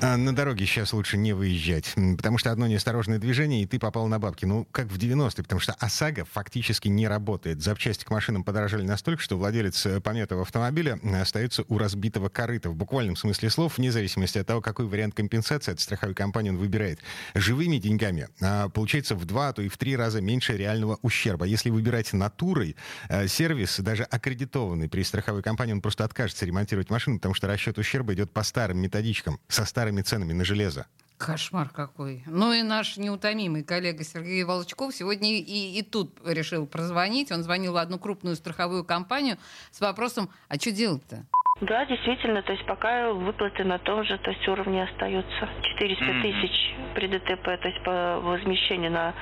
А на дороге сейчас лучше не выезжать, потому что одно неосторожное движение, и ты попал на бабки. Ну, как в 90-е, потому что ОСАГО фактически не работает. Запчасти к машинам подорожали настолько, что владелец э, пометого автомобиля остается у разбитого корыта. В буквальном смысле слов, вне зависимости от того, какой вариант компенсации от страховой компании он выбирает. Живыми деньгами а, получается в два, а то и в три раза меньше реального ущерба. Если выбирать натурой, а, сервис, даже аккредитованный при страховой компании, он просто откажется ремонтировать машину, потому что расчет ущерба идет по старым методичкам, со старым старыми ценами на железо. Кошмар какой. Ну и наш неутомимый коллега Сергей Волчков сегодня и, и тут решил прозвонить. Он звонил в одну крупную страховую компанию с вопросом, а что делать-то? Да, действительно, то есть пока выплаты на том же то есть уровне остаются. 400 mm-hmm. тысяч при ДТП, то есть по возмещению на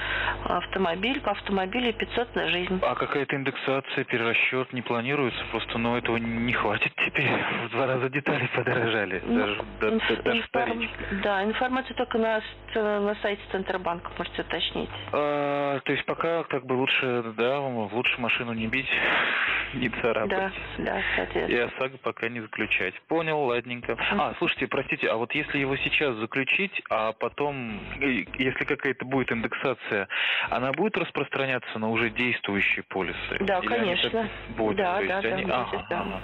автомобиль, по автомобилю 500 на жизнь. А какая-то индексация, перерасчет не планируется? Просто, ну, этого не хватит теперь. В два раза детали подорожали. Ну, даже, инф- даже информ... Да, информацию только на, на сайте Центробанка можете уточнить. А, то есть пока как бы лучше, да, лучше машину не бить, не царапать. Да, да, соответственно. И ОСАГО пока пока не заключать. Понял, ладненько. А, слушайте, простите, а вот если его сейчас заключить, а потом, если какая-то будет индексация, она будет распространяться на уже действующие полисы? Да, Или конечно. Будет, да, да, они... да, ага, да. Ага.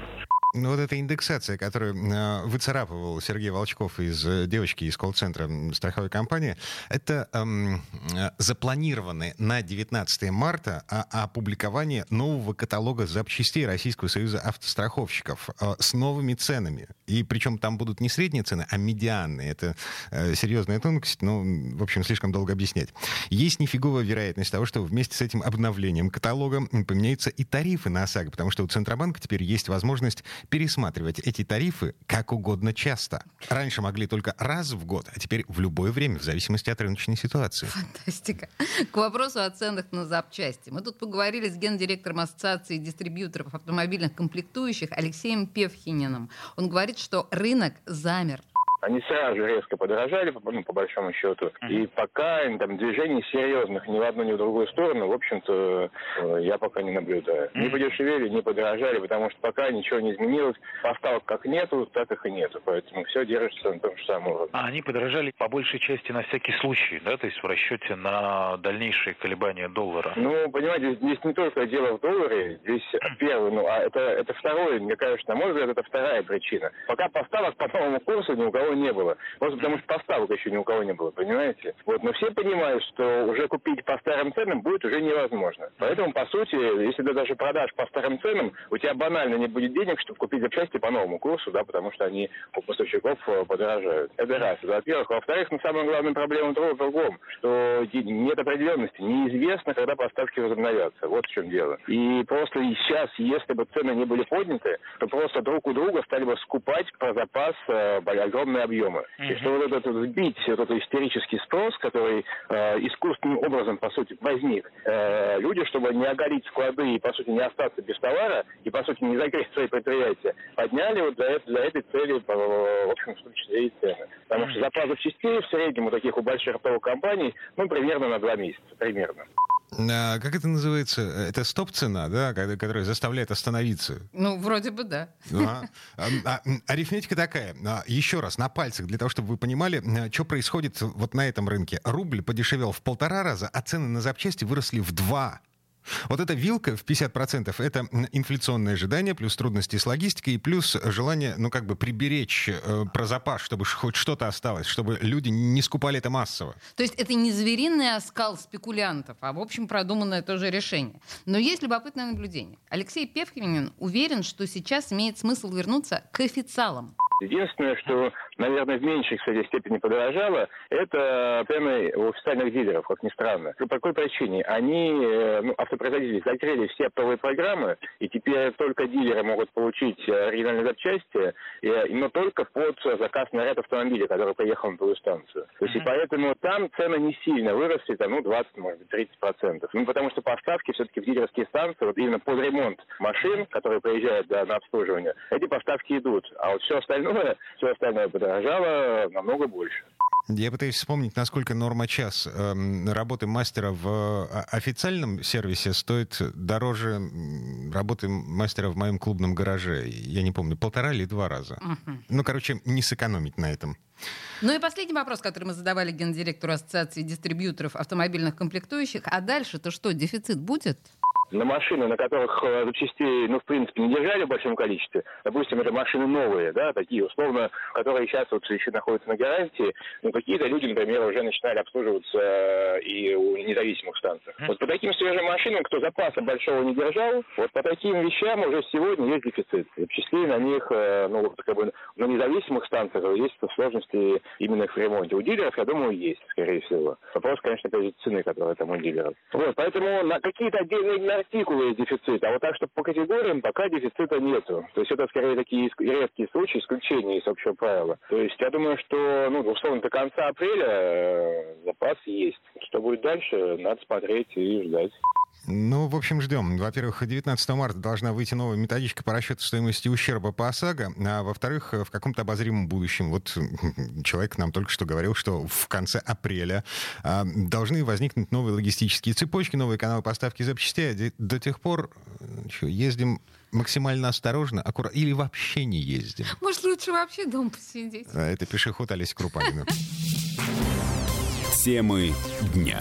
Ну, вот эта индексация, которую э, выцарапывал Сергей Волчков из э, девочки из колл-центра страховой компании, это эм, э, запланированное на 19 марта а, опубликование нового каталога запчастей Российского союза автостраховщиков э, с новыми ценами. И причем там будут не средние цены, а медианные. Это э, серьезная тонкость, но, в общем, слишком долго объяснять. Есть нифиговая вероятность того, что вместе с этим обновлением каталога поменяются и тарифы на ОСАГО, потому что у Центробанка теперь есть возможность пересматривать эти тарифы как угодно часто. Раньше могли только раз в год, а теперь в любое время, в зависимости от рыночной ситуации. Фантастика. К вопросу о ценах на запчасти. Мы тут поговорили с гендиректором Ассоциации дистрибьюторов автомобильных комплектующих Алексеем Певхининым. Он говорит, что рынок замер они сразу же резко подорожали, ну, по большому счету. Uh-huh. И пока там движений серьезных ни в одну, ни в другую сторону, в общем-то, э, я пока не наблюдаю. Uh-huh. Не подешевели, не подорожали, потому что пока ничего не изменилось. Поставок как нету, так их и нету. Поэтому все держится на том же самом уровне. А они подорожали по большей части на всякий случай, да? То есть в расчете на дальнейшие колебания доллара? Ну, понимаете, здесь не только дело в долларе. Здесь первый, ну, а это, это второе, мне кажется, на мой взгляд, это вторая причина. Пока поставок по новому курсу ни у кого не было. Просто потому что поставок еще ни у кого не было, понимаете? Вот, но все понимают, что уже купить по старым ценам будет уже невозможно. Поэтому, по сути, если ты даже продашь по старым ценам, у тебя банально не будет денег, чтобы купить запчасти по новому курсу, да, потому что они у поставщиков э, подорожают. Это раз. Во-первых. Во-вторых, ну, самая главная проблема в другом, что нет определенности, неизвестно, когда поставки возобновятся. Вот в чем дело. И просто сейчас, если бы цены не были подняты, то просто друг у друга стали бы скупать про запас э, объемы. Mm-hmm. И что вот этот сбить, вот этот истерический спрос, который э, искусственным образом, по сути, возник, э, люди, чтобы не оголить склады и, по сути, не остаться без товара, и, по сути, не закрыть свои предприятия, подняли вот для, для этой цели, в общем, в том числе и цены. Потому что запас запчастей в среднем у таких у больших оптовых компаний, ну, примерно на два месяца, примерно. А, как это называется? Это стоп-цена, да, которая заставляет остановиться? Ну, вроде бы да. А, а, арифметика такая. А, еще раз, на пальцах, для того, чтобы вы понимали, что происходит вот на этом рынке. Рубль подешевел в полтора раза, а цены на запчасти выросли в два. Вот эта вилка в 50% это инфляционное ожидание, плюс трудности с логистикой, и плюс желание, ну, как бы приберечь э, про запас, чтобы хоть что-то осталось, чтобы люди не скупали это массово. То есть это не звериный оскал спекулянтов, а, в общем, продуманное тоже решение. Но есть любопытное наблюдение. Алексей Певкинин уверен, что сейчас имеет смысл вернуться к официалам. Единственное, что, наверное, в меньшей, кстати, степени подорожало, это цены у официальных дилеров, как ни странно. По какой причине? Они, э, ну, автопроизводители, закрыли все оптовые программы, и теперь только дилеры могут получить э, оригинальные запчасти, но только под заказ на ряд автомобилей, который приехал на твою станцию. То есть, и поэтому там цены не сильно выросли, там, ну, 20, может быть, 30 процентов. Ну, потому что поставки все-таки в дилерские станции, вот именно под ремонт машин, которые приезжают да, на обслуживание, эти поставки идут. А вот все остальное остальное, все остальное подорожало. Подорожало намного больше. Я пытаюсь вспомнить, насколько норма час э, работы мастера в э, официальном сервисе стоит дороже работы мастера в моем клубном гараже. Я не помню, полтора или два раза. Угу. Ну, короче, не сэкономить на этом. Ну и последний вопрос, который мы задавали гендиректору Ассоциации дистрибьюторов автомобильных комплектующих. А дальше-то что, дефицит будет? На машины, на которых э, запчастей, ну, в принципе, не держали в большом количестве, допустим, это машины новые, да, такие, условно, которые сейчас вот еще находятся на гарантии, ну, какие-то люди, например, уже начинали обслуживаться э, и у независимых станций. Вот по таким свежим машинам, кто запаса большого не держал, вот по таким вещам уже сегодня есть дефицит. Запчастей на них, э, ну, как бы на независимых станциях есть сложности именно в ремонте. У дилеров, я думаю, есть, скорее всего. Вопрос, конечно, опять же, цены, которые там у дилеров. Вот, поэтому на какие-то отдельные артикулы дефицит, а вот так, что по категориям пока дефицита нету. То есть это скорее такие редкие случаи, исключения из общего правила. То есть я думаю, что, ну, условно, до конца апреля э, запас есть. Что будет дальше, надо смотреть и ждать. Ну, в общем, ждем. Во-первых, 19 марта должна выйти новая методичка по расчету стоимости ущерба по ОСАГО, а во-вторых, в каком-то обозримом будущем. Вот человек нам только что говорил, что в конце апреля а, должны возникнуть новые логистические цепочки, новые каналы поставки запчастей. А до тех пор что, ездим максимально осторожно, аккуратно, или вообще не ездим. Может, лучше вообще дома посидеть. А, это пешеход Олеся Крупанина. Темы дня.